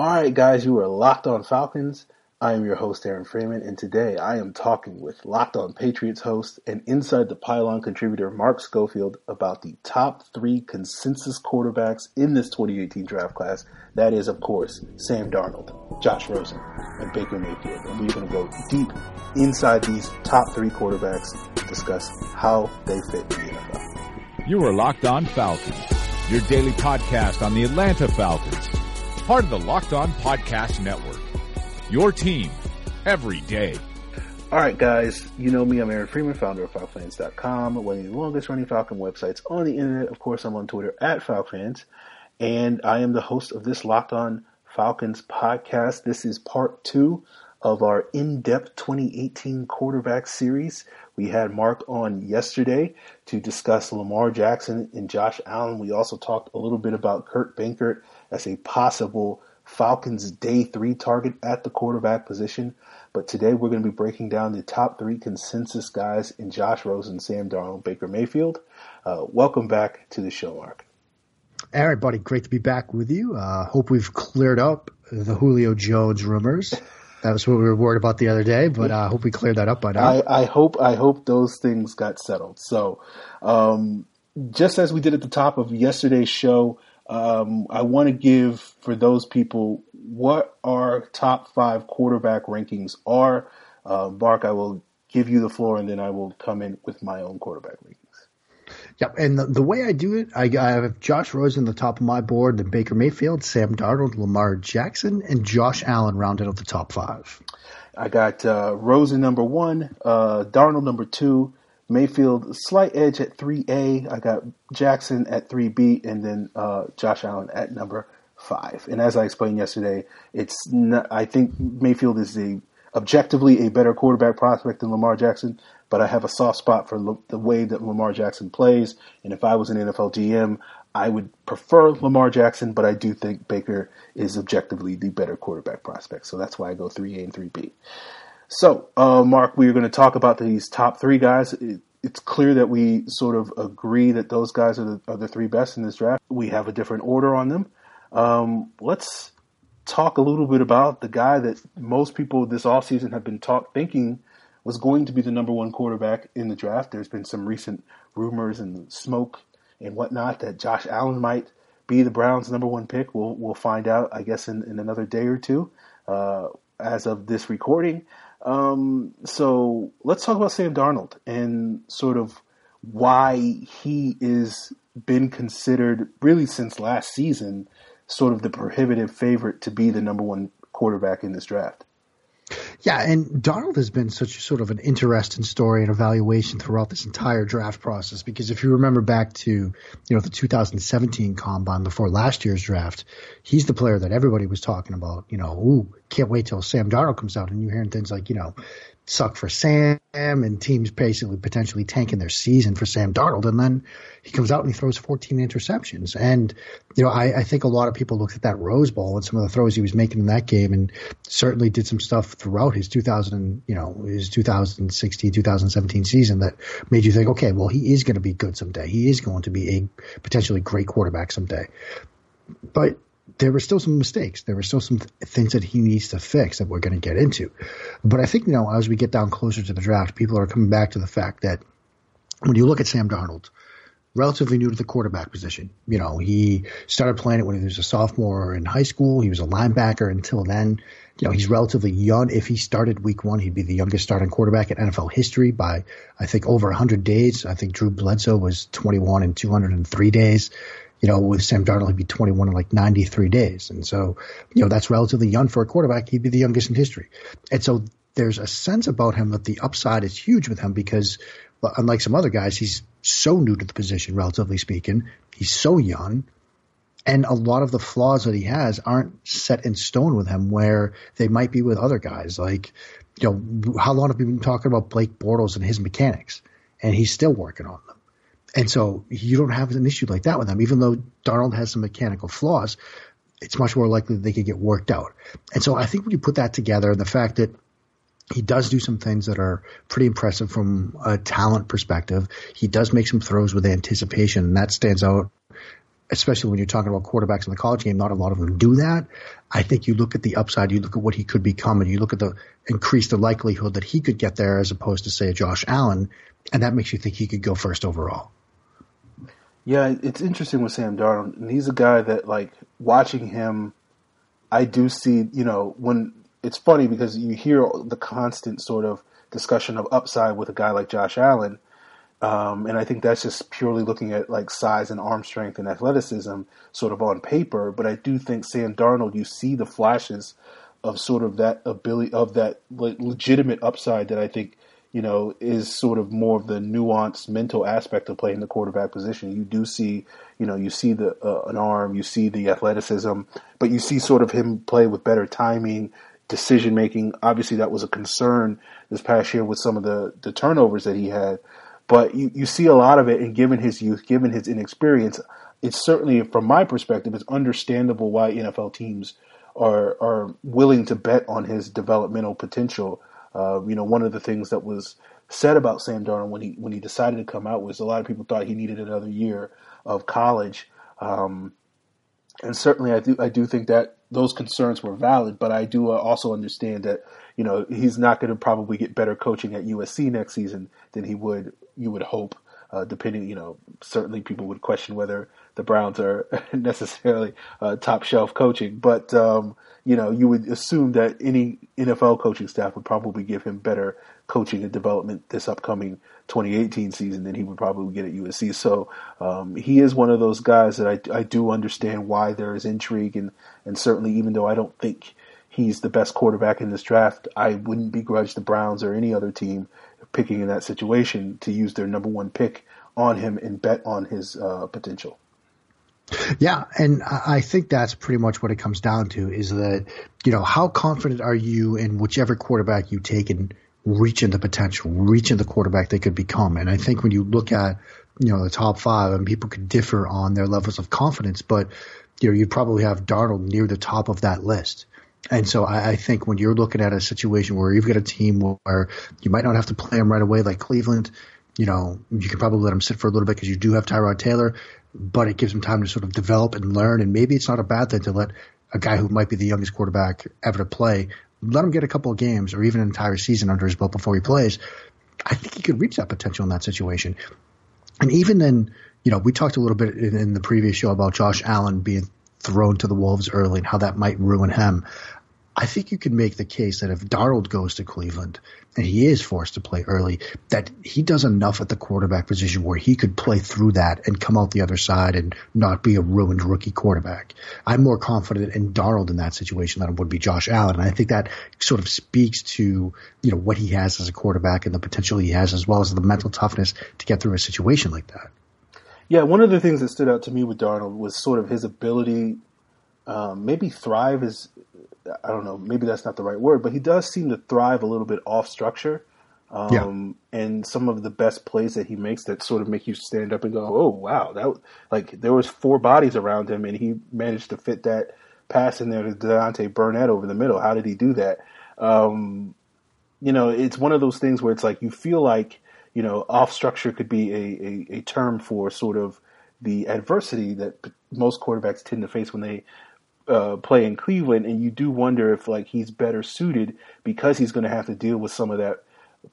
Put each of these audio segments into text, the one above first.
All right, guys, you are locked on Falcons. I am your host, Aaron Freeman, and today I am talking with Locked On Patriots host and Inside the Pylon contributor Mark Schofield about the top three consensus quarterbacks in this 2018 draft class. That is, of course, Sam Darnold, Josh Rosen, and Baker Mayfield. And we're going to go deep inside these top three quarterbacks to discuss how they fit in the NFL. You are Locked On Falcons, your daily podcast on the Atlanta Falcons, part of the Locked On Podcast Network. Your team every day. All right, guys, you know me. I'm Aaron Freeman, founder of FalcFans.com, one of the longest running Falcon websites on the internet. Of course, I'm on Twitter at FalcFans, and I am the host of this Locked On Falcons podcast. This is part two of our in-depth 2018 quarterback series. We had Mark on yesterday to discuss Lamar Jackson and Josh Allen. We also talked a little bit about Kurt Benkert as a possible Falcons' day three target at the quarterback position. But today we're going to be breaking down the top three consensus guys in Josh Rosen, Sam Darnold, Baker Mayfield. Uh, welcome back to the show, Mark. All right, buddy. Great to be back with you. Uh, hope we've cleared up the Julio Jones rumors. That was what we were worried about the other day, but I uh, hope we cleared that up by now. I, I hope I hope those things got settled. So, um, just as we did at the top of yesterday's show, um, I want to give for those people what our top five quarterback rankings are. Uh, Mark, I will give you the floor, and then I will come in with my own quarterback rankings. Yep, and the, the way I do it, I, I, have Josh Rosen on the top of my board, then Baker Mayfield, Sam Darnold, Lamar Jackson, and Josh Allen rounded out the top five. I got uh, Rosen number one, uh, Darnold number two, Mayfield slight edge at 3A. I got Jackson at 3B, and then uh, Josh Allen at number five. And as I explained yesterday, it's not, I think Mayfield is a objectively a better quarterback prospect than Lamar Jackson, but I have a soft spot for the way that Lamar Jackson plays. And if I was an NFL GM, I would prefer Lamar Jackson, but I do think Baker is objectively the better quarterback prospect. So that's why I go 3A and 3B. So, uh, Mark, we are going to talk about these top three guys. It, it's clear that we sort of agree that those guys are the, are the three best in this draft. We have a different order on them. Um, let's talk a little bit about the guy that most people this offseason have been talk, thinking was going to be the number one quarterback in the draft. There's been some recent rumors and smoke and whatnot that Josh Allen might be the Browns' number one pick. We'll we'll find out, I guess, in, in another day or two. Uh, as of this recording, um, so let's talk about Sam Darnold and sort of why he is been considered really since last season sort of the prohibitive favorite to be the number one quarterback in this draft. Yeah, and Darnold has been such sort of an interesting story and evaluation throughout this entire draft process because if you remember back to, you know, the 2017 combine before last year's draft, he's the player that everybody was talking about, you know, ooh, can't wait till Sam Darnold comes out and you're hearing things like, you know, suck for Sam and teams basically potentially tanking their season for Sam Darnold. And then he comes out and he throws 14 interceptions. And, you know, I, I think a lot of people looked at that Rose Bowl and some of the throws he was making in that game and certainly did some stuff throughout his 2000, you know, his 2016, 2017 season that made you think, okay, well, he is going to be good someday. He is going to be a potentially great quarterback someday. But there were still some mistakes. There were still some th- things that he needs to fix that we're going to get into. But I think, you know, as we get down closer to the draft, people are coming back to the fact that when you look at Sam Darnold, relatively new to the quarterback position. You know, he started playing it when he was a sophomore in high school. He was a linebacker until then. You know, he's relatively young. If he started week one, he'd be the youngest starting quarterback in NFL history by, I think, over 100 days. I think Drew Bledsoe was 21 in 203 days you know, with Sam Darnold, he'd be 21 in like 93 days. And so, you know, that's relatively young for a quarterback. He'd be the youngest in history. And so there's a sense about him that the upside is huge with him because, unlike some other guys, he's so new to the position, relatively speaking. He's so young. And a lot of the flaws that he has aren't set in stone with him where they might be with other guys. Like, you know, how long have we been talking about Blake Bortles and his mechanics? And he's still working on them. And so you don't have an issue like that with them. Even though Darnold has some mechanical flaws, it's much more likely that they could get worked out. And so I think when you put that together and the fact that he does do some things that are pretty impressive from a talent perspective. He does make some throws with anticipation, and that stands out especially when you're talking about quarterbacks in the college game, not a lot of them do that. I think you look at the upside, you look at what he could become, and you look at the increase the likelihood that he could get there as opposed to say Josh Allen, and that makes you think he could go first overall. Yeah, it's interesting with Sam Darnold, and he's a guy that like watching him. I do see, you know, when it's funny because you hear the constant sort of discussion of upside with a guy like Josh Allen, um, and I think that's just purely looking at like size and arm strength and athleticism, sort of on paper. But I do think Sam Darnold, you see the flashes of sort of that ability of that legitimate upside that I think you know, is sort of more of the nuanced mental aspect of playing the quarterback position. You do see, you know, you see the uh, an arm, you see the athleticism, but you see sort of him play with better timing, decision making. Obviously, that was a concern this past year with some of the the turnovers that he had. But you, you see a lot of it, and given his youth, given his inexperience, it's certainly, from my perspective, it's understandable why NFL teams are are willing to bet on his developmental potential uh, you know, one of the things that was said about Sam Darnold when he when he decided to come out was a lot of people thought he needed another year of college, um, and certainly I do I do think that those concerns were valid. But I do uh, also understand that you know he's not going to probably get better coaching at USC next season than he would you would hope. Uh, depending, you know, certainly people would question whether the Browns are necessarily uh, top shelf coaching, but um, you know, you would assume that any NFL coaching staff would probably give him better coaching and development this upcoming 2018 season than he would probably get at USC. So um, he is one of those guys that I, I do understand why there is intrigue, and and certainly even though I don't think he's the best quarterback in this draft, I wouldn't begrudge the Browns or any other team picking in that situation to use their number one pick on him and bet on his uh, potential. Yeah, and I think that's pretty much what it comes down to is that, you know, how confident are you in whichever quarterback you take and reaching the potential, reaching the quarterback they could become? And I think when you look at, you know, the top five, and people could differ on their levels of confidence, but, you know, you probably have Darnold near the top of that list. And so I, I, think when you're looking at a situation where you've got a team where you might not have to play them right away, like Cleveland, you know, you can probably let them sit for a little bit because you do have Tyrod Taylor but it gives them time to sort of develop and learn. And maybe it's not a bad thing to let a guy who might be the youngest quarterback ever to play, let him get a couple of games or even an entire season under his belt before he plays. I think he could reach that potential in that situation. And even then, you know, we talked a little bit in, in the previous show about Josh Allen being thrown to the wolves early and how that might ruin him. I think you can make the case that if Darnold goes to Cleveland and he is forced to play early, that he does enough at the quarterback position where he could play through that and come out the other side and not be a ruined rookie quarterback. I'm more confident in Darnold in that situation than I would be Josh Allen. And I think that sort of speaks to, you know, what he has as a quarterback and the potential he has as well as the mental toughness to get through a situation like that. Yeah, one of the things that stood out to me with Darnold was sort of his ability, um, maybe thrive is I don't know, maybe that's not the right word, but he does seem to thrive a little bit off structure. Um, yeah. and some of the best plays that he makes that sort of make you stand up and go, "Oh wow!" That like there was four bodies around him, and he managed to fit that pass in there to Deontay Burnett over the middle. How did he do that? Um, you know, it's one of those things where it's like you feel like you know off structure could be a, a, a term for sort of the adversity that most quarterbacks tend to face when they uh, play in Cleveland, and you do wonder if like he's better suited because he's going to have to deal with some of that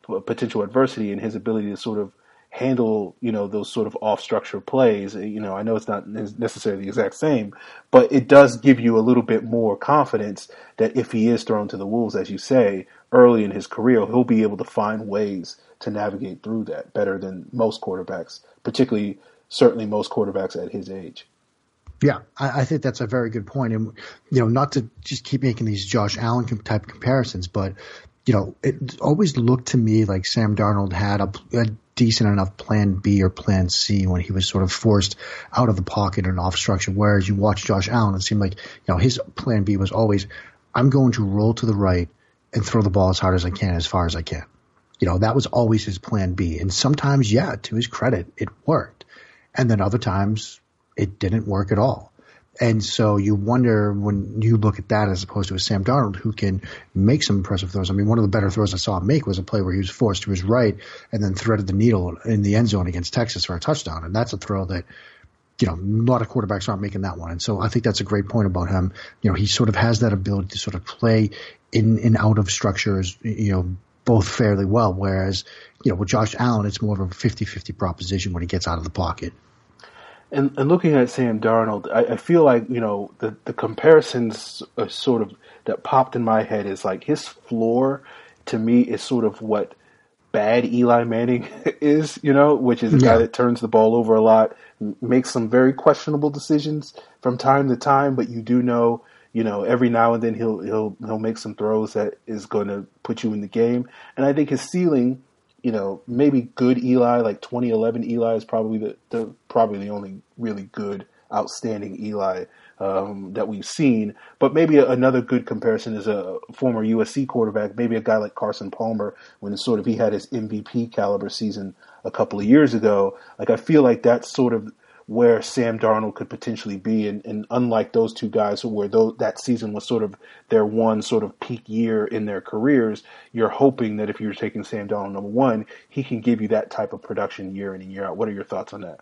p- potential adversity and his ability to sort of handle you know those sort of off structure plays. Uh, you know, I know it's not necessarily the exact same, but it does give you a little bit more confidence that if he is thrown to the wolves, as you say, early in his career, he'll be able to find ways to navigate through that better than most quarterbacks, particularly certainly most quarterbacks at his age. Yeah, I, I, think that's a very good point, and you know, not to just keep making these Josh Allen type comparisons, but you know, it always looked to me like Sam Darnold had a, a, decent enough Plan B or Plan C when he was sort of forced out of the pocket and off structure. Whereas you watch Josh Allen, it seemed like you know his Plan B was always, I'm going to roll to the right and throw the ball as hard as I can, as far as I can. You know, that was always his Plan B, and sometimes, yeah, to his credit, it worked, and then other times it didn't work at all. And so you wonder when you look at that as opposed to a Sam Darnold who can make some impressive throws. I mean, one of the better throws I saw him make was a play where he was forced to his right and then threaded the needle in the end zone against Texas for a touchdown. And that's a throw that you know, a lot of quarterbacks aren't making that one. And so I think that's a great point about him. You know, he sort of has that ability to sort of play in and out of structures, you know, both fairly well. Whereas, you know, with Josh Allen, it's more of a 50-50 proposition when he gets out of the pocket. And, and looking at Sam Darnold, I, I feel like you know the the comparisons sort of that popped in my head is like his floor to me is sort of what bad Eli Manning is, you know, which is a yeah. guy that turns the ball over a lot, makes some very questionable decisions from time to time, but you do know, you know, every now and then he'll he'll he'll make some throws that is going to put you in the game. And I think his ceiling you know, maybe good Eli, like 2011 Eli is probably the, the probably the only really good, outstanding Eli um, that we've seen. But maybe a, another good comparison is a former USC quarterback, maybe a guy like Carson Palmer, when sort of he had his MVP caliber season a couple of years ago. Like I feel like that's sort of where Sam Darnold could potentially be. And, and unlike those two guys where those, that season was sort of their one sort of peak year in their careers, you're hoping that if you're taking Sam Darnold number one, he can give you that type of production year in and year out. What are your thoughts on that?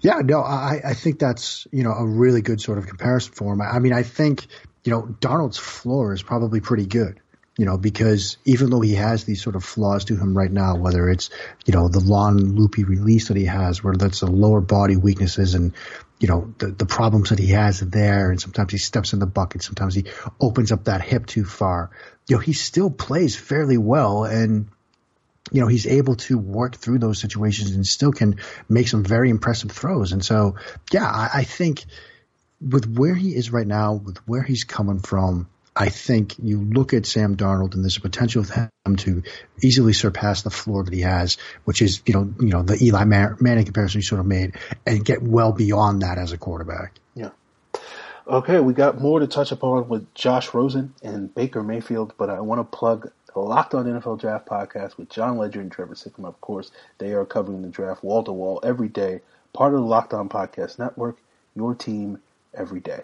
Yeah, no, I, I think that's, you know, a really good sort of comparison for him. I mean, I think, you know, Darnold's floor is probably pretty good you know, because even though he has these sort of flaws to him right now, whether it's, you know, the long loopy release that he has, where that's the lower body weaknesses and, you know, the, the problems that he has there. And sometimes he steps in the bucket. Sometimes he opens up that hip too far. You know, he still plays fairly well and, you know, he's able to work through those situations and still can make some very impressive throws. And so, yeah, I, I think with where he is right now, with where he's coming from, I think you look at Sam Darnold and there's a potential for him to easily surpass the floor that he has, which is you know you know the Eli Manning comparison you sort of made, and get well beyond that as a quarterback. Yeah. Okay, we got more to touch upon with Josh Rosen and Baker Mayfield, but I want to plug the Locked On NFL Draft podcast with Jon Ledyard and Trevor Sikkema. Of course, they are covering the draft wall to wall every day, part of the Locked On Podcast Network. Your team every day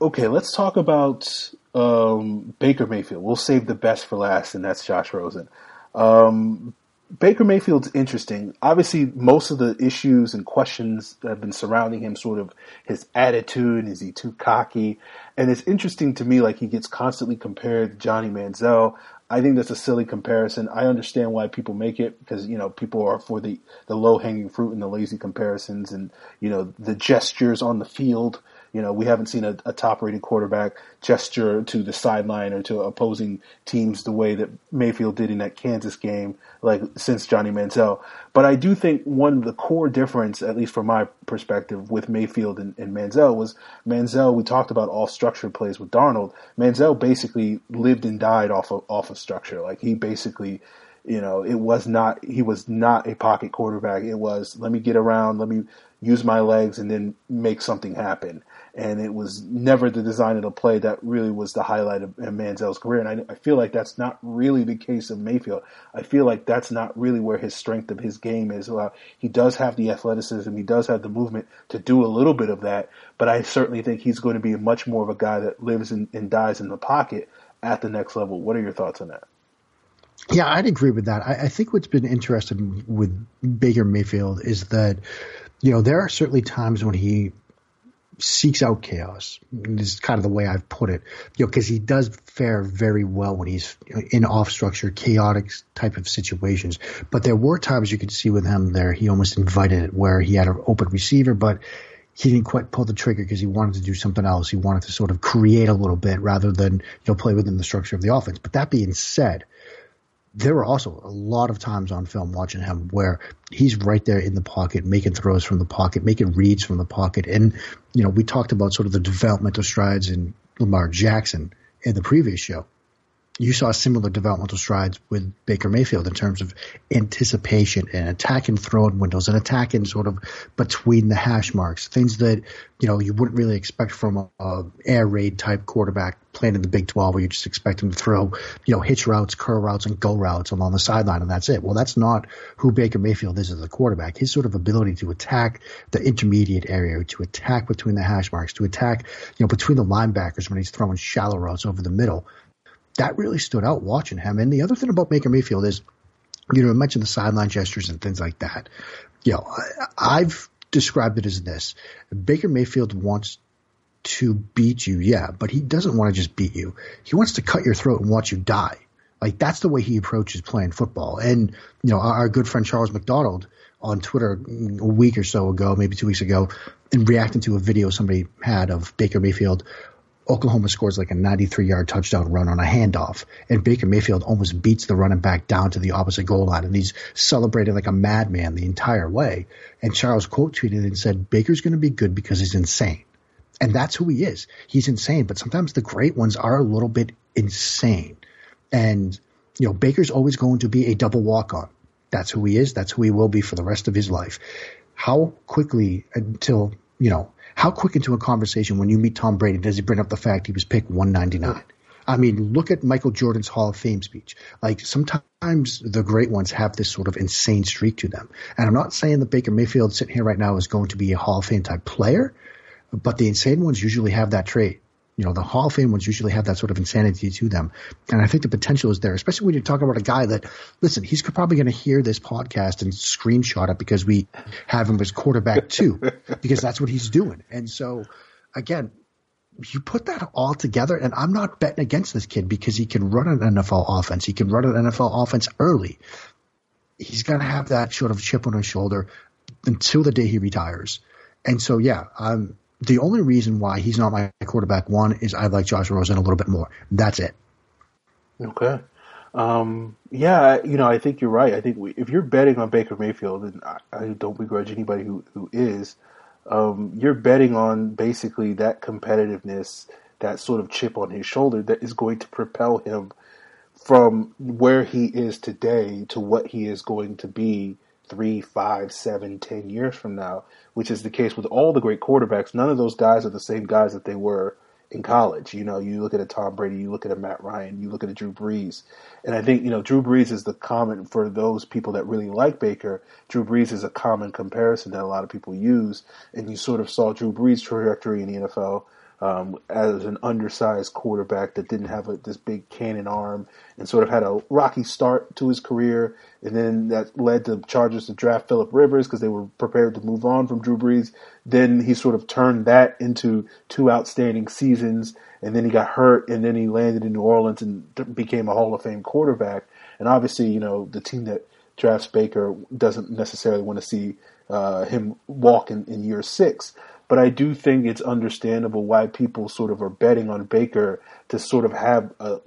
okay, let's talk about um, Baker Mayfield. We'll save the best for last, and that's Josh Rosen. Um, Baker Mayfield's interesting. Obviously, most of the issues and questions that have been surrounding him, sort of his attitude, is he too cocky? And it's interesting to me, like he gets constantly compared to Johnny Manziel. I think that's a silly comparison. I understand why people make it because you know people are for the the low hanging fruit and the lazy comparisons and you know the gestures on the field you know, we haven't seen a, a top rated quarterback gesture to the sideline or to opposing teams the way that Mayfield did in that Kansas game, like since Johnny Manziel. But I do think one of the core difference, at least from my perspective, with Mayfield and, and Manziel was Manziel. We talked about all structured plays with Darnold. Manziel basically lived and died off of off of structure. Like he basically you know, it was not he was not a pocket quarterback. It was let me get around, let me use my legs and then make something happen and it was never the design of the play that really was the highlight of Manziel's career. And I, I, feel like that's not really the case of Mayfield. I feel like that's not really where his strength of his game is. Well, he does have the athleticism, he does have the movement to do a little bit of that, but I certainly think he's going to be much more of a guy that lives and, and dies in the pocket at the next level. What are your thoughts on that? Yeah, I'd agree with that. I, I think what's been interesting with Baker Mayfield is that, you know, there are certainly times when he seeks out chaos. This is kind of the way I've put it, you know, because he does fare very well when he's in off structure, chaotic type of situations. But there were times you could see with him there, he almost invited it where he had an open receiver, but he didn't quite pull the trigger because he wanted to do something else. He wanted to sort of create a little bit rather than, you know, play within the structure of the offense. But that being said, there were also a lot of times on film watching him where he's right there in the pocket, making throws from the pocket, making reads from the pocket. And, you know, we talked about sort of the developmental strides in Lamar Jackson in the previous show you saw similar developmental strides with Baker Mayfield in terms of anticipation and attacking throwing windows and attack attacking sort of between the hash marks, things that you know you wouldn't really expect from a, a air raid type quarterback playing in the Big 12, where you just expect him to throw you know hitch routes, curl routes, and go routes along the sideline, and that's it. Well, that's not who Baker Mayfield is as a quarterback. His sort of ability to attack the intermediate area, to attack between the hash marks, to attack you know between the linebackers when he's throwing shallow routes over the middle that really stood out watching him. And the other thing about Baker Mayfield is, you know, I mentioned the sideline gestures and things like that. You know, I, I've described it as this: Baker Mayfield wants to beat you, yeah, but he doesn't want to just beat you. He wants to cut your throat and watch you die. Like that's the way he approaches playing football. And you know, our, our good friend Charles McDonald on Twitter a week or so ago, maybe two weeks ago, in reacting to a video somebody had of Baker Mayfield. Oklahoma scores like a 93 yard touchdown run on a handoff, and Baker Mayfield almost beats the running back down to the opposite goal line, and he's celebrating like a madman the entire way. And Charles quote tweeted and said, Baker's going to be good because he's insane. And that's who he is. He's insane, but sometimes the great ones are a little bit insane. And, you know, Baker's always going to be a double walk on. That's who he is. That's who he will be for the rest of his life. How quickly until, you know, how quick into a conversation when you meet Tom Brady does he bring up the fact he was picked 199? I mean, look at Michael Jordan's Hall of Fame speech. Like sometimes the great ones have this sort of insane streak to them. And I'm not saying that Baker Mayfield sitting here right now is going to be a Hall of Fame type player, but the insane ones usually have that trait. You know, the Hall of Fame ones usually have that sort of insanity to them. And I think the potential is there, especially when you're talking about a guy that, listen, he's probably going to hear this podcast and screenshot it because we have him as quarterback too, because that's what he's doing. And so, again, you put that all together, and I'm not betting against this kid because he can run an NFL offense. He can run an NFL offense early. He's going to have that sort of chip on his shoulder until the day he retires. And so, yeah, I'm the only reason why he's not my quarterback one is I like Josh Rosen a little bit more. That's it. Okay. Um, yeah, you know, I think you're right. I think we, if you're betting on Baker Mayfield, and I, I don't begrudge anybody who, who is, um, you're betting on basically that competitiveness, that sort of chip on his shoulder that is going to propel him from where he is today to what he is going to be three, five, seven, ten years from now, which is the case with all the great quarterbacks. None of those guys are the same guys that they were in college. You know, you look at a Tom Brady, you look at a Matt Ryan, you look at a Drew Brees. And I think, you know, Drew Brees is the common for those people that really like Baker, Drew Brees is a common comparison that a lot of people use. And you sort of saw Drew Brees' trajectory in the NFL um, as an undersized quarterback that didn't have a, this big cannon arm and sort of had a rocky start to his career. And then that led the Chargers to draft Philip Rivers because they were prepared to move on from Drew Brees. Then he sort of turned that into two outstanding seasons. And then he got hurt and then he landed in New Orleans and became a Hall of Fame quarterback. And obviously, you know, the team that drafts Baker doesn't necessarily want to see uh, him walk in, in year six. But I do think it's understandable why people sort of are betting on Baker to sort of have a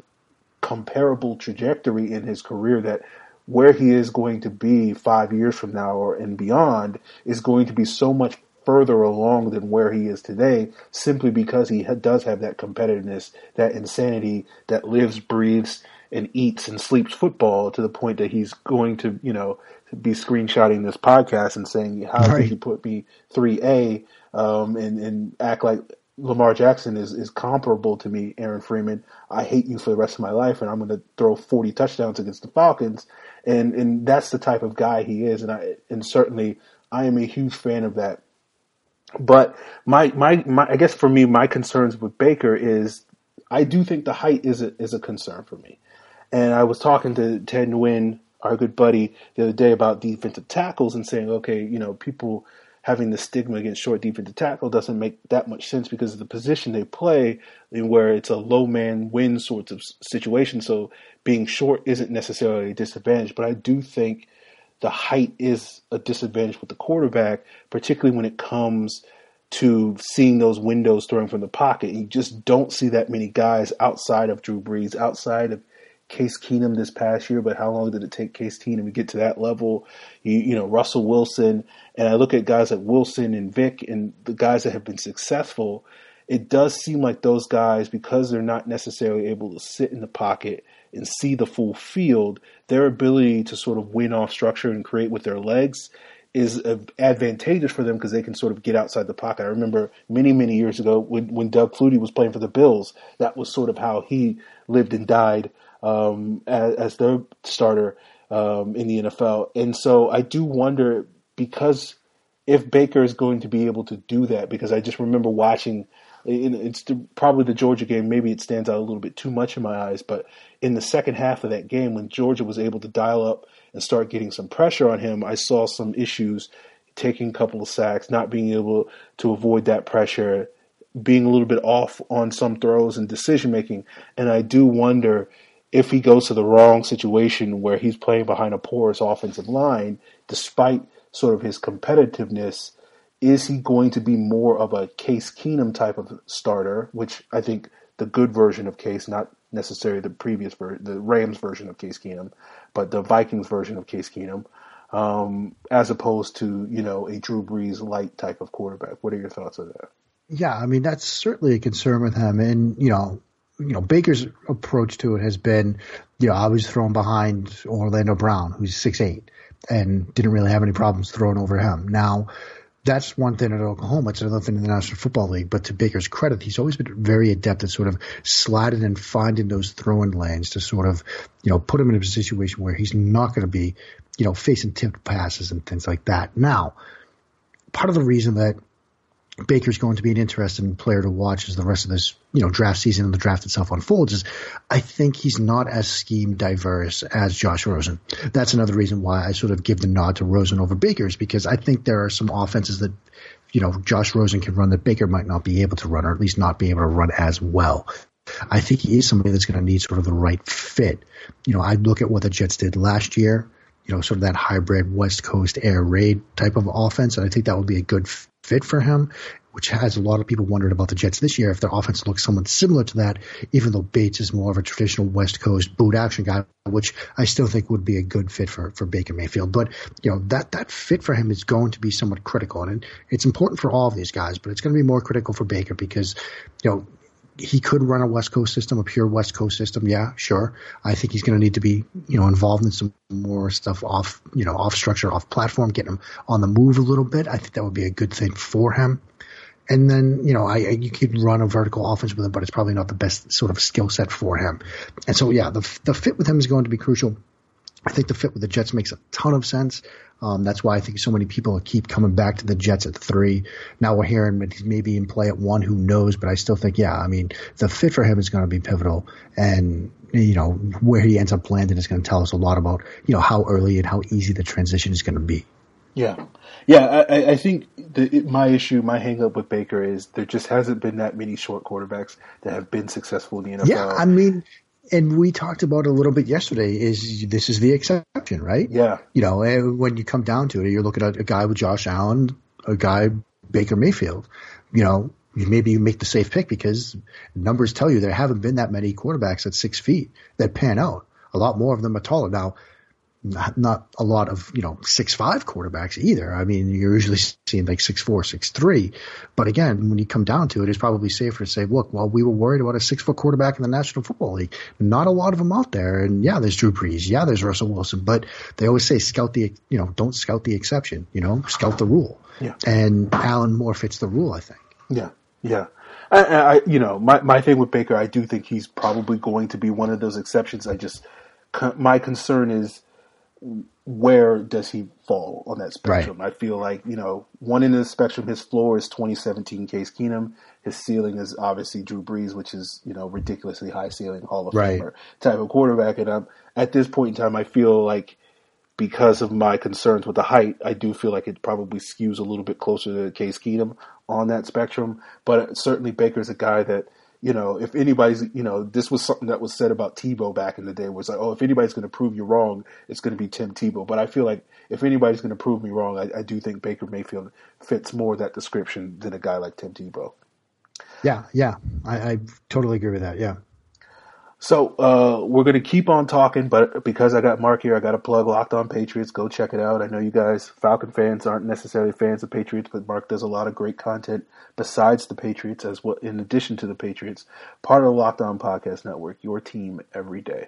comparable trajectory in his career that where he is going to be five years from now or and beyond is going to be so much further along than where he is today simply because he ha- does have that competitiveness, that insanity that lives, breathes, and eats and sleeps football to the point that he's going to, you know, be screenshotting this podcast and saying, how right. did you put me 3A um, and, and act like Lamar Jackson is, is comparable to me, Aaron Freeman. I hate you for the rest of my life, and I'm going to throw 40 touchdowns against the Falcons. And and that's the type of guy he is, and I and certainly I am a huge fan of that. But my my, my I guess for me, my concerns with Baker is I do think the height is a, is a concern for me. And I was talking to Ted Nguyen, our good buddy, the other day about defensive tackles and saying, okay, you know, people having the stigma against short defensive tackle doesn't make that much sense because of the position they play in where it's a low man win sorts of situation. So being short isn't necessarily a disadvantage, but I do think the height is a disadvantage with the quarterback, particularly when it comes to seeing those windows throwing from the pocket. You just don't see that many guys outside of Drew Brees, outside of Case Keenum this past year, but how long did it take Case Keenum to get to that level? You, you know, Russell Wilson, and I look at guys like Wilson and Vick and the guys that have been successful. It does seem like those guys, because they're not necessarily able to sit in the pocket and see the full field, their ability to sort of win off structure and create with their legs is advantageous for them because they can sort of get outside the pocket. I remember many, many years ago when, when Doug Flutie was playing for the Bills, that was sort of how he lived and died um, as, as their starter um, in the NFL. And so I do wonder because if Baker is going to be able to do that, because I just remember watching. It's probably the Georgia game. Maybe it stands out a little bit too much in my eyes, but in the second half of that game, when Georgia was able to dial up and start getting some pressure on him, I saw some issues taking a couple of sacks, not being able to avoid that pressure, being a little bit off on some throws and decision making. And I do wonder if he goes to the wrong situation where he's playing behind a porous offensive line, despite sort of his competitiveness, is he going to be more of a Case Keenum type of starter, which I think the good version of Case, not necessarily the previous version, the Rams version of Case Keenum, but the Vikings version of Case Keenum, um, as opposed to you know a Drew Brees light type of quarterback. What are your thoughts on that? Yeah, I mean that's certainly a concern with him, and you know, you know Baker's approach to it has been, you know, I was thrown behind Orlando Brown, who's six eight, and didn't really have any problems throwing over him. Now that's one thing at Oklahoma. It's another thing in the National Football League. But to Baker's credit, he's always been very adept at sort of sliding and finding those throwing lanes to sort of, you know, put him in a situation where he's not going to be, you know, facing tipped passes and things like that. Now, part of the reason that Baker's going to be an interesting player to watch as the rest of this, you know, draft season and the draft itself unfolds is I think he's not as scheme diverse as Josh Rosen. That's another reason why I sort of give the nod to Rosen over Baker's because I think there are some offenses that, you know, Josh Rosen can run that Baker might not be able to run or at least not be able to run as well. I think he is somebody that's going to need sort of the right fit. You know, I look at what the Jets did last year, you know, sort of that hybrid West Coast air raid type of offense. And I think that would be a good fit for him, which has a lot of people wondering about the Jets this year if their offense looks somewhat similar to that, even though Bates is more of a traditional West Coast boot action guy, which I still think would be a good fit for, for Baker Mayfield. But, you know, that, that fit for him is going to be somewhat critical. And it's important for all of these guys, but it's going to be more critical for Baker because, you know, he could run a West Coast system, a pure West Coast system. Yeah, sure. I think he's going to need to be, you know, involved in some more stuff off, you know, off structure, off platform, getting him on the move a little bit. I think that would be a good thing for him. And then, you know, I, you could run a vertical offense with him, but it's probably not the best sort of skill set for him. And so, yeah, the the fit with him is going to be crucial. I think the fit with the Jets makes a ton of sense. Um, that's why I think so many people keep coming back to the Jets at three. Now we're hearing maybe in play at one. Who knows? But I still think, yeah, I mean, the fit for him is going to be pivotal, and you know where he ends up landing is going to tell us a lot about you know how early and how easy the transition is going to be. Yeah, yeah. I, I think the, my issue, my hangup with Baker is there just hasn't been that many short quarterbacks that have been successful in the NFL. Yeah, I mean, and we talked about a little bit yesterday is this is the exception, right? Yeah. You know, eh, when you come down to it, you're looking at a guy with Josh Allen, a guy Baker Mayfield. You know, maybe you make the safe pick because numbers tell you there haven't been that many quarterbacks at six feet that pan out. A lot more of them are taller. Now, not, not a lot of you know six five quarterbacks either. I mean, you're usually seeing like six four, six three. But again, when you come down to it, it's probably safer to say, look, well, we were worried about a six foot quarterback in the National Football League. Not a lot of them out there. And yeah, there's Drew Brees, yeah, there's Russell Wilson, but they always say scout the you know don't scout the exception, you know, scout the rule. Yeah. And Allen more fits the rule, I think. Yeah, yeah. I, I, you know, my my thing with Baker, I do think he's probably going to be one of those exceptions. I just, my concern is where does he fall on that spectrum? Right. I feel like, you know, one end of the spectrum, his floor is 2017 Case Keenum. His ceiling is obviously Drew Brees, which is, you know, ridiculously high ceiling Hall of right. Famer type of quarterback. And I'm, at this point in time, I feel like because of my concerns with the height, I do feel like it probably skews a little bit closer to Case Keenum on that spectrum. But certainly Baker's a guy that – you know, if anybody's, you know, this was something that was said about Tebow back in the day, was like, oh, if anybody's going to prove you wrong, it's going to be Tim Tebow. But I feel like if anybody's going to prove me wrong, I, I, do think Baker Mayfield fits more that description than a guy like Tim Tebow. Yeah, yeah, I, I totally agree with that. Yeah. So uh, we're going to keep on talking, but because I got Mark here, I got to plug Locked On Patriots. Go check it out. I know you guys, Falcon fans, aren't necessarily fans of Patriots, but Mark does a lot of great content besides the Patriots, as well, in addition to the Patriots. Part of the Locked On Podcast Network, your team every day.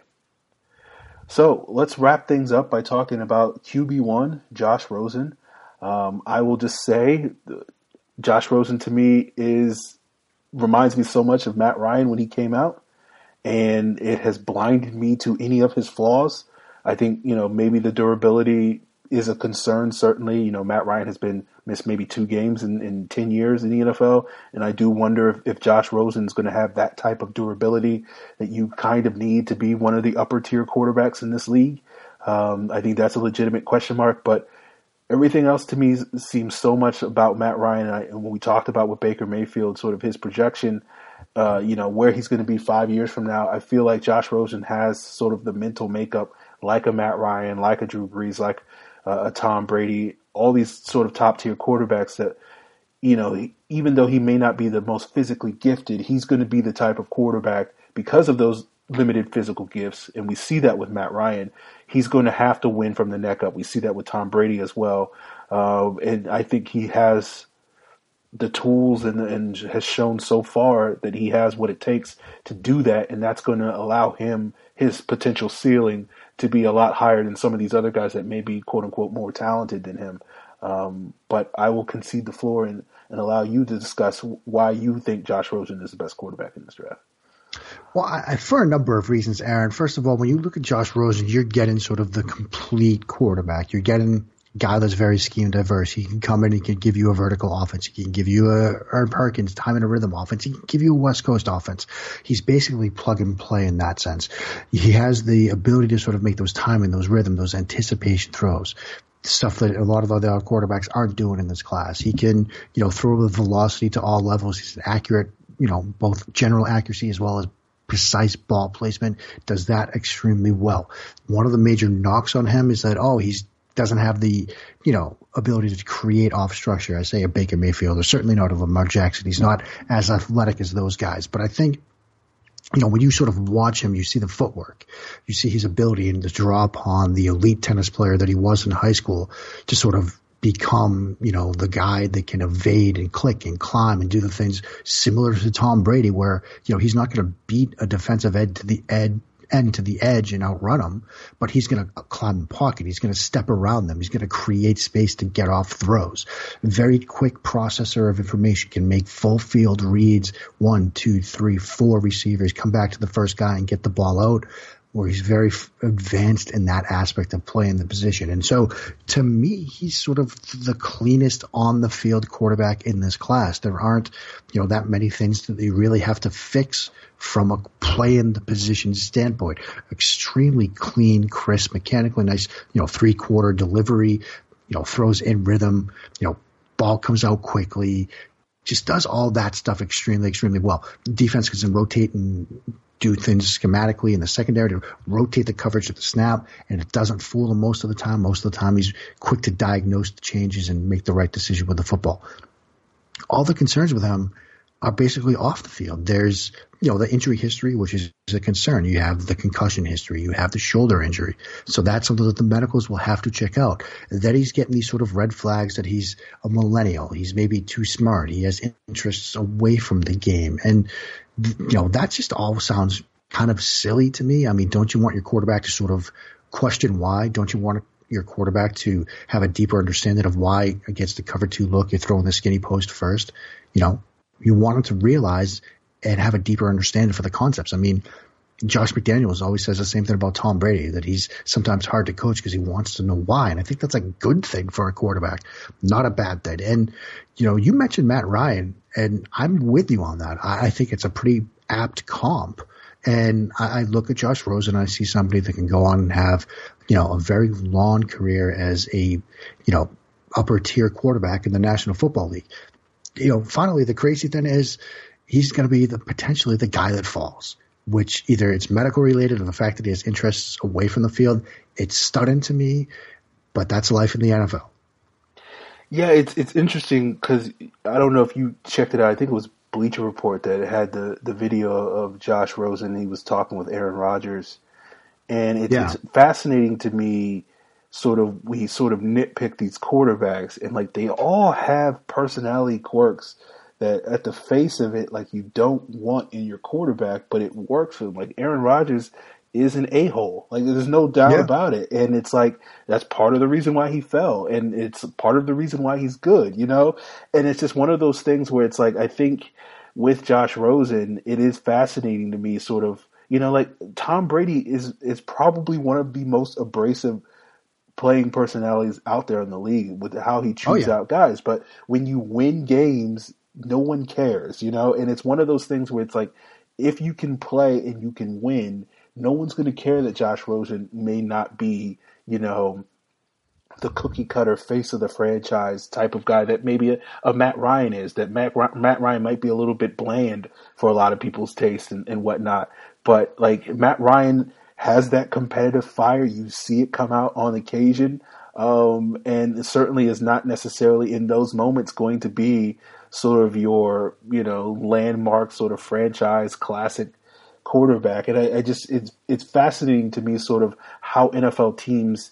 So let's wrap things up by talking about QB one, Josh Rosen. Um, I will just say, Josh Rosen to me is reminds me so much of Matt Ryan when he came out and it has blinded me to any of his flaws. I think, you know, maybe the durability is a concern, certainly. You know, Matt Ryan has been missed maybe two games in, in 10 years in the NFL. And I do wonder if, if Josh Rosen is going to have that type of durability that you kind of need to be one of the upper tier quarterbacks in this league. Um, I think that's a legitimate question mark. But everything else to me seems so much about Matt Ryan. And, I, and when we talked about with Baker Mayfield, sort of his projection, uh, you know, where he's going to be five years from now, I feel like Josh Rosen has sort of the mental makeup like a Matt Ryan, like a Drew Brees, like uh, a Tom Brady, all these sort of top tier quarterbacks that, you know, even though he may not be the most physically gifted, he's going to be the type of quarterback because of those limited physical gifts. And we see that with Matt Ryan. He's going to have to win from the neck up. We see that with Tom Brady as well. Uh, and I think he has the tools and, and has shown so far that he has what it takes to do that. And that's going to allow him his potential ceiling to be a lot higher than some of these other guys that may be quote unquote more talented than him. Um, but I will concede the floor and, and allow you to discuss why you think Josh Rosen is the best quarterback in this draft. Well, I, for a number of reasons, Aaron. First of all, when you look at Josh Rosen, you're getting sort of the complete quarterback. You're getting guy that's very scheme diverse. He can come in, he can give you a vertical offense. He can give you a Erhardt-Perkins time and a rhythm offense. He can give you a West Coast offense. He's basically plug and play in that sense. He has the ability to sort of make those timing, those rhythm, those anticipation throws stuff that a lot of other quarterbacks aren't doing in this class. He can, you know, throw with velocity to all levels. He's an accurate, you know, both general accuracy as well as precise ball placement, does that extremely well. One of the major knocks on him is that, oh, he's doesn't have the, you know, ability to create off structure. I say a Baker Mayfield, or certainly not of a Lamar Jackson. He's not as athletic as those guys. But I think, you know, when you sort of watch him, you see the footwork, you see his ability and to draw upon the elite tennis player that he was in high school to sort of become, you know, the guy that can evade and click and climb and do the things similar to Tom Brady, where, you know, he's not going to beat a defensive end to the end end to the edge and outrun them, but he's going to climb the pocket. He's going to step around them. He's going to create space to get off throws. Very quick processor of information can make full field reads, one, two, three, four receivers, come back to the first guy and get the ball out where he's very advanced in that aspect of playing the position. And so to me, he's sort of the cleanest on the field quarterback in this class. There aren't, you know, that many things that they really have to fix from a play in the position standpoint. Extremely clean, crisp, mechanically nice, you know, three quarter delivery, you know, throws in rhythm, you know, ball comes out quickly, just does all that stuff extremely, extremely well. Defense can rotate and do things schematically in the secondary to rotate the coverage at the snap, and it doesn't fool him most of the time. Most of the time, he's quick to diagnose the changes and make the right decision with the football. All the concerns with him are basically off the field. There's, you know, the injury history, which is a concern. You have the concussion history. You have the shoulder injury. So that's something that the medicals will have to check out. That he's getting these sort of red flags that he's a millennial. He's maybe too smart. He has interests away from the game. And, you know, that just all sounds kind of silly to me. I mean, don't you want your quarterback to sort of question why? Don't you want your quarterback to have a deeper understanding of why against the cover two look you're throwing the skinny post first? You know, you want them to realize and have a deeper understanding for the concepts. I mean, Josh McDaniels always says the same thing about Tom Brady that he's sometimes hard to coach because he wants to know why. And I think that's a good thing for a quarterback, not a bad thing. And, you know, you mentioned Matt Ryan, and I'm with you on that. I, I think it's a pretty apt comp. And I, I look at Josh Rosen and I see somebody that can go on and have, you know, a very long career as a, you know, upper tier quarterback in the National Football League you know, finally, the crazy thing is he's going to be the potentially the guy that falls, which either it's medical related or the fact that he has interests away from the field. It's stunning to me, but that's life in the NFL. Yeah, it's it's interesting because I don't know if you checked it out. I think it was Bleacher Report that had the the video of Josh Rosen. He was talking with Aaron Rodgers, and it's, yeah. it's fascinating to me sort of we sort of nitpick these quarterbacks and like they all have personality quirks that at the face of it like you don't want in your quarterback but it works for them. Like Aaron Rodgers is an a-hole. Like there's no doubt yeah. about it. And it's like that's part of the reason why he fell. And it's part of the reason why he's good you know? And it's just one of those things where it's like I think with Josh Rosen it is fascinating to me sort of you know like Tom Brady is is probably one of the most abrasive playing personalities out there in the league with how he chooses oh, yeah. out guys. But when you win games, no one cares, you know? And it's one of those things where it's like, if you can play and you can win, no one's going to care that Josh Rosen may not be, you know, the cookie cutter face of the franchise type of guy that maybe a, a Matt Ryan is. That Matt Matt Ryan might be a little bit bland for a lot of people's taste and, and whatnot. But like Matt Ryan has that competitive fire. You see it come out on occasion, um, and certainly is not necessarily in those moments going to be sort of your you know landmark sort of franchise classic quarterback. And I, I just it's it's fascinating to me sort of how NFL teams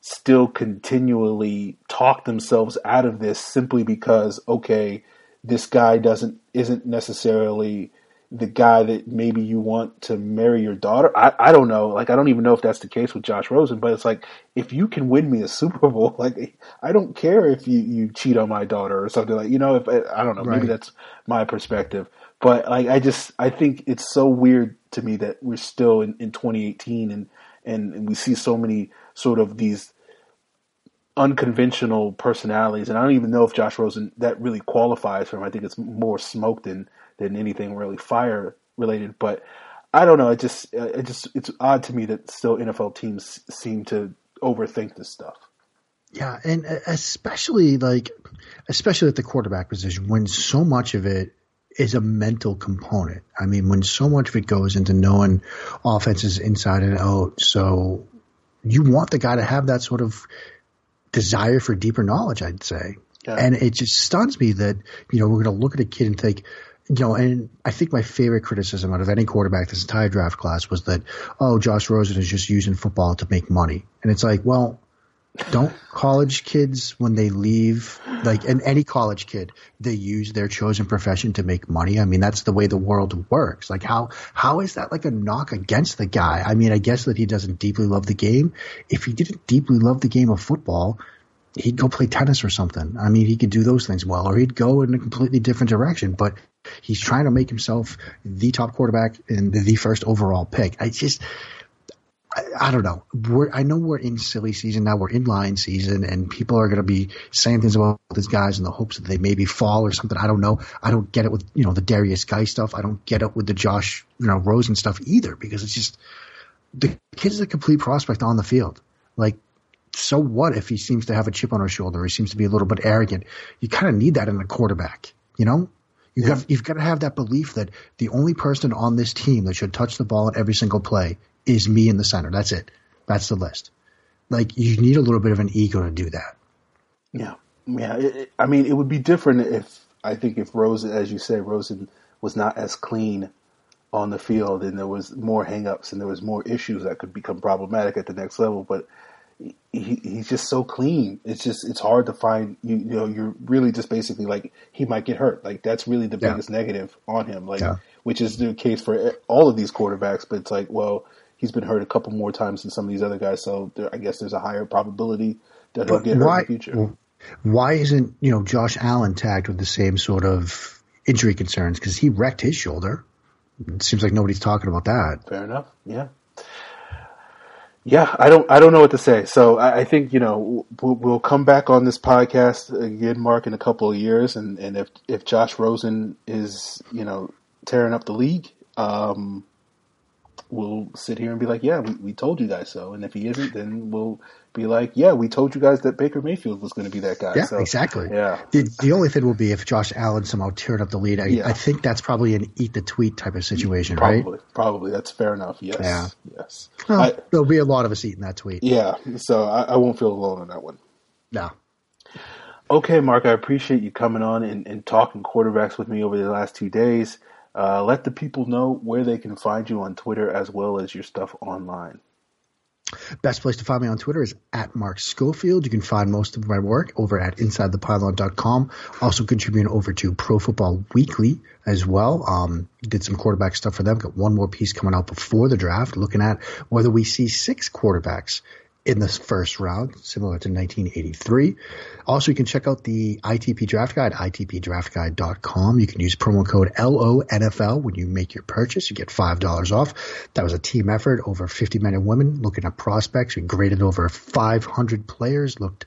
still continually talk themselves out of this simply because okay, this guy doesn't isn't necessarily the guy that maybe you want to marry your daughter. I, I don't know. Like I don't even know if that's the case with Josh Rosen, but it's like if you can win me a Super Bowl, like I don't care if you, you cheat on my daughter or something like you know, if I don't know, right. maybe that's my perspective. But like I just I think it's so weird to me that we're still in, in 2018 and, and and we see so many sort of these unconventional personalities, and I don't even know if Josh Rosen that really qualifies for him. I think it's more smoke than than anything really fire related. But I don't know. It just uh, it just it's odd to me that still NFL teams seem to overthink this stuff. Yeah, and uh, especially like especially at the quarterback position when so much of it is a mental component. I mean, when so much of it goes into knowing offenses inside and out, so you want the guy to have that sort of desire for deeper knowledge, I'd say. Yeah. And it just stuns me that, you know, we're going to look at a kid and think, you know, and I think my favorite criticism out of any quarterback this entire draft class was that, oh, Josh Rosen is just using football to make money. And it's like, well, don't college kids when they leave like and any college kid they use their chosen profession to make money. I mean that's the way the world works. Like how how is that like a knock against the guy? I mean i guess that he doesn't deeply love the game. If he didn't deeply love the game of football he'd go play tennis or something i mean he could do those things well or he'd go in a completely different direction but he's trying to make himself the top quarterback and the first overall pick i just I, I, don't know. We're, I know we're in silly season now. We're in line season, and people are going to be saying things about these guys in the hopes that they maybe fall or something. I don't know. I don't get it with you know the Derrius Guice stuff. I don't get it with the Josh you know Rosen stuff either because it's just the kid's a complete prospect on the field. Like, so what if he seems to have a chip on his shoulder? He seems to be a little bit arrogant. You kind of need that in a quarterback, you know. You yeah. have, you've got to have that belief that the only person on this team that should touch the ball in every single play is me in the center. That's it. That's the list. Like you need a little bit of an ego to do that. Yeah, yeah. It, it, I mean, it would be different if I think if Rosen, as you said, Rosen was not as clean on the field, and there was more hangups and there was more issues that could become problematic at the next level. But he, he's just so clean. It's just it's hard to find. You, you, know, you're really just basically like he might get hurt. Like that's really the biggest negative on him. Like yeah. which is the case for all of these quarterbacks. But it's like, well, he's been hurt a couple more times than some of these other guys, so there, I guess there's a higher probability that he'll get hurt why, in the future. Why isn't you know Josh Allen tagged with the same sort of injury concerns? Because he wrecked his shoulder. It seems like nobody's talking about that. Fair enough. Yeah. Yeah, I don't, I don't know what to say. So I, I think you know we'll, we'll, come back on this podcast again, Mark, in a couple of years, and, and if if Josh Rosen is you know tearing up the league, um, we'll sit here and be like, yeah, we, we told you guys so. And if he isn't, then we'll be like, yeah, we told you guys that Baker Mayfield was going to be that guy. Yeah, so, exactly. Yeah. The, the only thing will be if Josh Allen somehow teared up the lead. I, yeah. I think that's probably an eat the tweet type of situation, probably, right? Probably. Probably. That's fair enough. Yes. Yeah. Yes. Well, I, there'll be a lot of us eating that tweet. Yeah. So I, I won't feel alone on that one. No. Okay, Mark, I appreciate you coming on and, and talking quarterbacks with me over the last two days. Uh, let the people know where they can find you on Twitter as well as your stuff online. Best place to find me on Twitter is at Mark Schofield. You can find most of my work over at InsideThePylon.com. Also contributing over to Pro Football Weekly as well. Um, did some quarterback stuff for them. Got one more piece coming out before the draft, looking at whether we see six quarterbacks in the first round, similar to 1983. Also, you can check out the ITP Draft Guide, itpdraftguide.com. You can use promo code LONFL when you make your purchase. You get $5 off. That was a team effort, over 50 men and women looking at prospects. We graded over 500 players, looked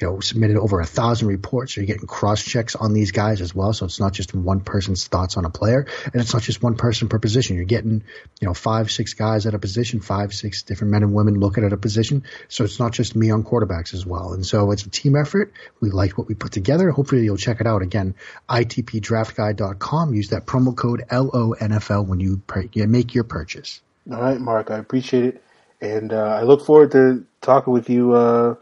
you know, submitted over a thousand reports. So you're getting cross checks on these guys as well. So it's not just one person's thoughts on a player and it's not just one person per position. You're getting, you know, five, six guys at a position, five, six different men and women looking at a position So it's not just me on quarterbacks as well. And so it's a team effort. We liked what we put together. Hopefully you'll check it out. Again, itpdraftguide.com. Use that promo code LONFL when you make your purchase. All right, Mark. I appreciate it. And uh, I look forward to talking with you, uh,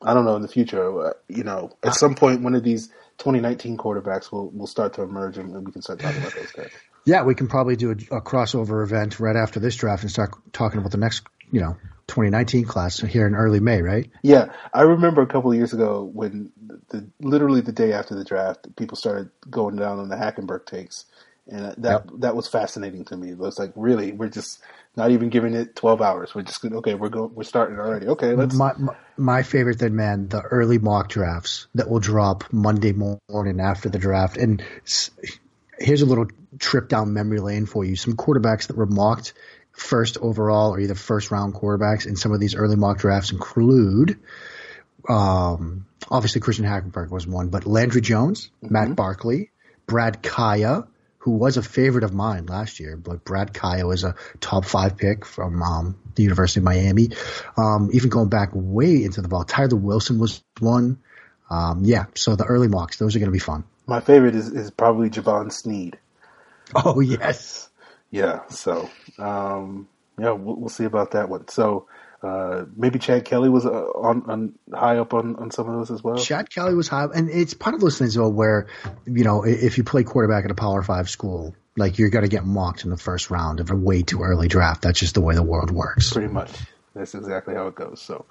I don't know, in the future. Uh, you know, at some point, one of these 2019 quarterbacks will, will start to emerge and we can start talking about those guys. Yeah, we can probably do a, a, crossover event right after this draft and start talking about the next, you know, 2019 class here in early May, right? Yeah, I remember a couple of years ago when the, the literally the day after the draft, people started going down on the Hackenberg takes, and that yep. that was fascinating to me. It was like, really, we're just not even giving it 12 hours. We're just okay. We're going. We're starting already. Okay, let's. My, my, my favorite then, man, the early mock drafts that will drop Monday morning after the draft, and here's a little trip down memory lane for you. Some quarterbacks that were mocked first overall or either first round quarterbacks in some of these early mock drafts include, um, obviously Christian Hackenberg was one, but Landry Jones, mm-hmm. Matt Barkley, Brad Kaaya, who was a favorite of mine last year, but Brad Kaaya was a top five pick from um, the University of Miami. Um, even going back way into the ball, Tyler Wilson was one. Um, yeah, so the early mocks, those are going to be fun. My favorite is, is probably Jevan Snead. Oh, yes. Yeah. So, um, yeah, we'll, we'll, see about that one. So, uh, maybe Chad Kelly was uh, on, on, high up on, on some of those as well. Chad Kelly was high, and it's part of those things though where you know if you play quarterback at a Power Five school, like you're going to get mocked in the first round of a way too early draft. That's just the way the world works. Pretty much. That's exactly how it goes. So,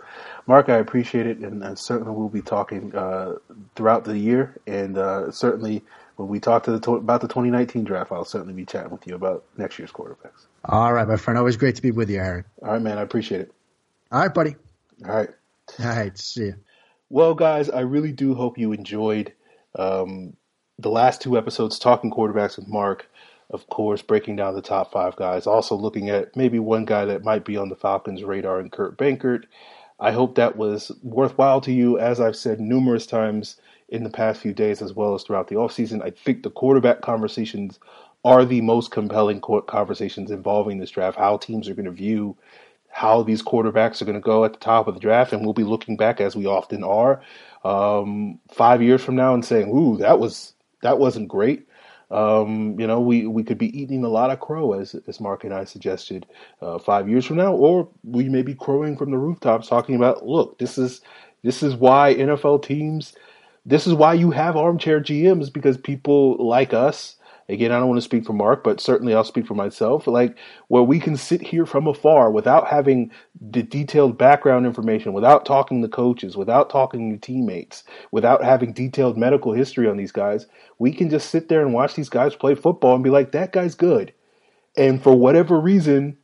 Mark, I appreciate it, and, and certainly we'll be talking uh, throughout the year, and uh, certainly when we talk to the about the 2019 draft, I'll certainly be chatting with you about next year's quarterbacks. All right, my friend. Always great to be with you, Aaron. All right, man. I appreciate it. All right, buddy. All right. All right. See you. Well, guys, I really do hope you enjoyed um, the last two episodes talking quarterbacks with Mark. Of course, breaking down the top five guys. Also looking at maybe one guy that might be on the Falcons' radar in Kurt Benkert. I hope that was worthwhile to you. As I've said numerous times in the past few days as well as throughout the offseason. I think the quarterback conversations are the most compelling conversations involving this draft, how teams are going to view how these quarterbacks are going to go at the top of the draft. And we'll be looking back, as we often are, um, five years from now and saying, ooh, that was that wasn't great. Um, you know, we, we could be eating a lot of crow, as as Mark and I suggested uh, five years from now, or we may be crowing from the rooftops, talking about, look, this is this is why NFL teams this is why you have armchair GMs because people like us, again, I don't want to speak for Mark, but certainly I'll speak for myself, like where we can sit here from afar without having the detailed background information, without talking to coaches, without talking to teammates, without having detailed medical history on these guys. We can just sit there and watch these guys play football and be like, that guy's good. And for whatever reason,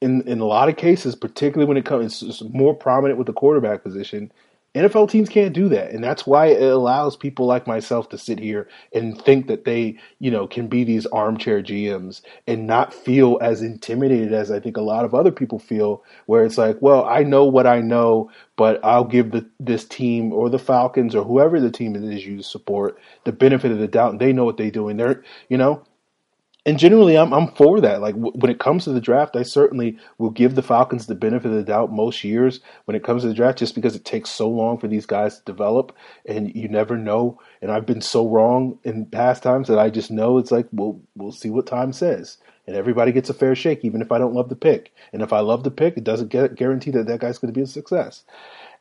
in in a lot of cases, particularly when it comes, it's more prominent with the quarterback position NFL teams can't do that, and that's why it allows people like myself to sit here and think that they, you know, can be these armchair GMs and not feel as intimidated as I think a lot of other people feel. Where it's like, well, I know what I know, but I'll give the, this team or the Falcons or whoever the team is you support the benefit of the doubt, and they know what they're doing. They're, you know, and generally, I'm I'm for that. Like w- when it comes to the draft, I certainly will give the Falcons the benefit of the doubt most years when it comes to the draft, just because it takes so long for these guys to develop, and you never know. And I've been so wrong in past times that I just know it's like we'll we'll see what time says, and everybody gets a fair shake, even if I don't love the pick. And if I love the pick, it doesn't get guarantee that that guy's going to be a success.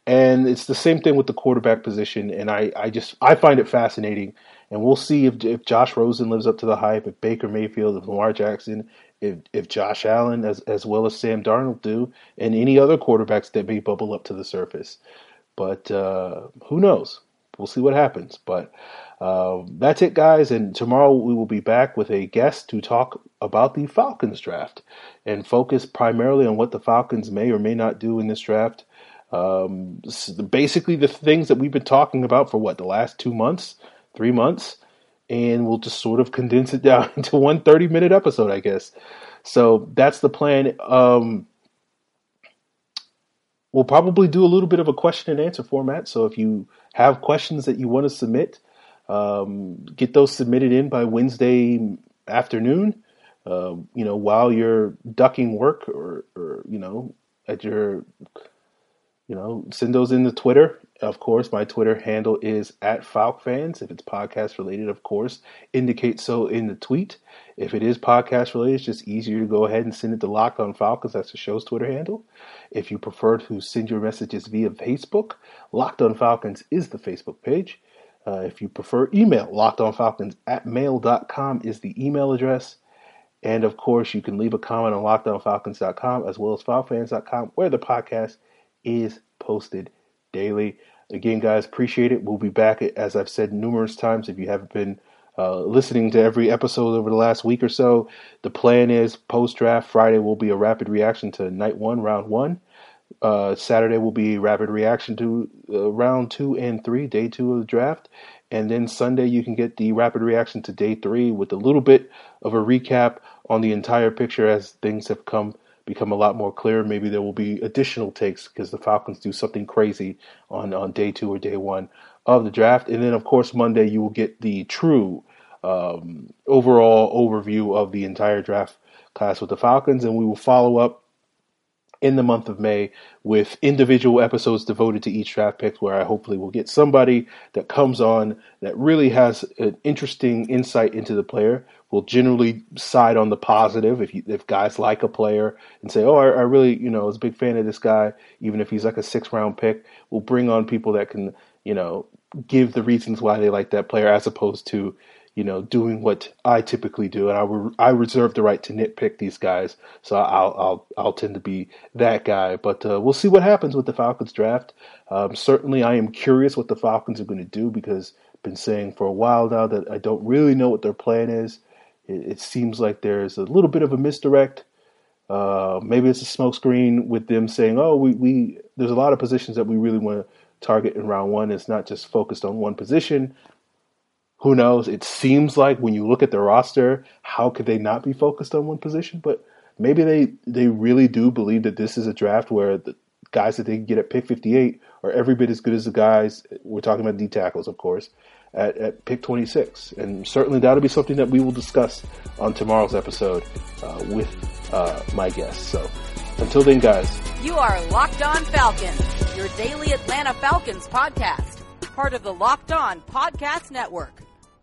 And it's the same thing with the quarterback position, and I I just I find it fascinating and we'll see if if Josh Rosen lives up to the hype, if Baker Mayfield, if Lamar Jackson, if if Josh Allen as as well as Sam Darnold do, and any other quarterbacks that may bubble up to the surface. But uh, who knows? We'll see what happens. But uh, that's it, guys. And tomorrow we will be back with a guest to talk about the Falcons draft and focus primarily on what the Falcons may or may not do in this draft. Um, basically, the things that we've been talking about for what the last two months three months, and we'll just sort of condense it down into one 30 minute episode, I guess. So that's the plan. Um, we'll probably do a little bit of a question and answer format. So if you have questions that you want to submit, um, get those submitted in by Wednesday afternoon. Uh, you know, while you're ducking work or, or you know, at your you know, send those in the Twitter. Of course, my Twitter handle is at FalcFans. If it's podcast related, of course, indicate so in the tweet. If it is podcast related, it's just easier to go ahead and send it to Locked On Falcons. That's the show's Twitter handle. If you prefer to send your messages via Facebook, Locked On Falcons is the Facebook page. Uh, if you prefer email, lockedonfalcons at mail.com is the email address. And of course, you can leave a comment on lockedonfalcons.com as well as falcons.com, where the podcast is posted daily. Again, guys, appreciate it. We'll be back, as I've said numerous times. If you haven't been uh, listening to every episode over the last week or so, the plan is post draft Friday will be a rapid reaction to night one, round one. Uh, Saturday will be rapid reaction to uh, round two and three, day two of the draft. And then Sunday, you can get the rapid reaction to day three with a little bit of a recap on the entire picture as things have come become a lot more clear. Maybe there will be additional takes because the Falcons do something crazy on, on day two or day one of the draft. And then, of course, Monday you will get the true um, overall overview of the entire draft class with the Falcons, and we will follow up in the month of May with individual episodes devoted to each draft pick, where I hopefully will get somebody that comes on that really has an interesting insight into the player. Will generally side on the positive if you, if guys like a player and say, "Oh, I, I really you know was a big fan of this guy," even if he's like a six round pick. We'll bring on people that can you know give the reasons why they like that player, as opposed to you know, doing what I typically do, and I, re- I reserve the right to nitpick these guys. So I'll I'll I'll tend to be that guy. But uh, we'll see what happens with the Falcons draft. Um, certainly, I am curious what the Falcons are going to do because I've been saying for a while now that I don't really know what their plan is. It, it seems like there's a little bit of a misdirect. Uh, maybe it's a smokescreen with them saying, "Oh, we, we there's a lot of positions that we really want to target in round one. It's not just focused on one position who knows? It seems like when you look at the roster, how could they not be focused on one position? But maybe they they really do believe that this is a draft where the guys that they can get at pick 58 are every bit as good as the guys we're talking about D tackles, of course, at, at pick 26. And certainly that'll be something that we will discuss on tomorrow's episode uh, with uh, my guests. So until then, guys, you are Locked On Falcons, your daily Atlanta Falcons podcast, part of the Locked On Podcast Network